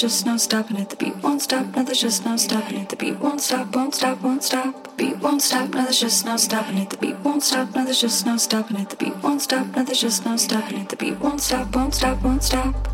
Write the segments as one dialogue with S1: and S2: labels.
S1: there's just no stopping it. The beat won't stop, no, there's just no stopping it. The beat won't stop, won't stop, won't stop. Beat won't stop, no, there's just no stopping it. The beat won't stop, no, there's just no stopping it. The beat won't stop, no, there's just no stopping it. The beat won't stop, won't stop, won't stop.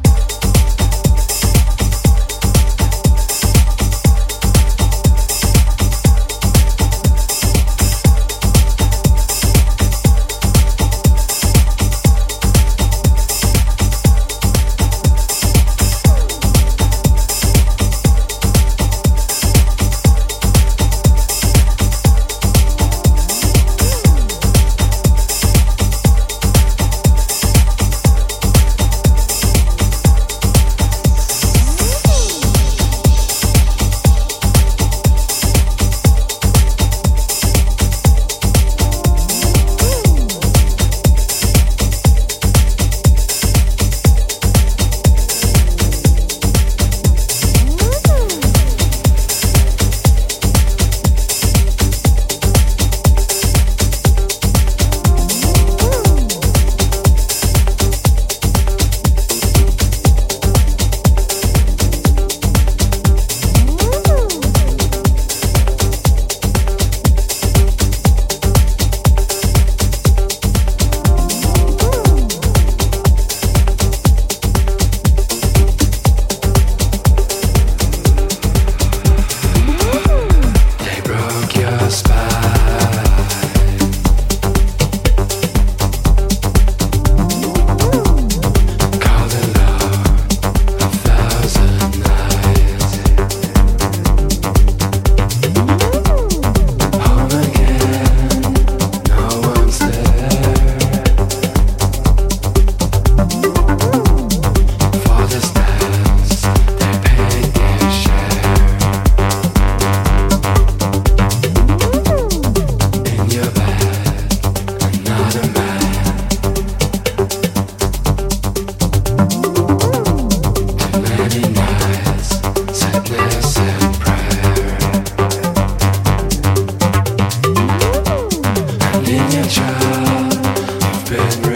S1: Red.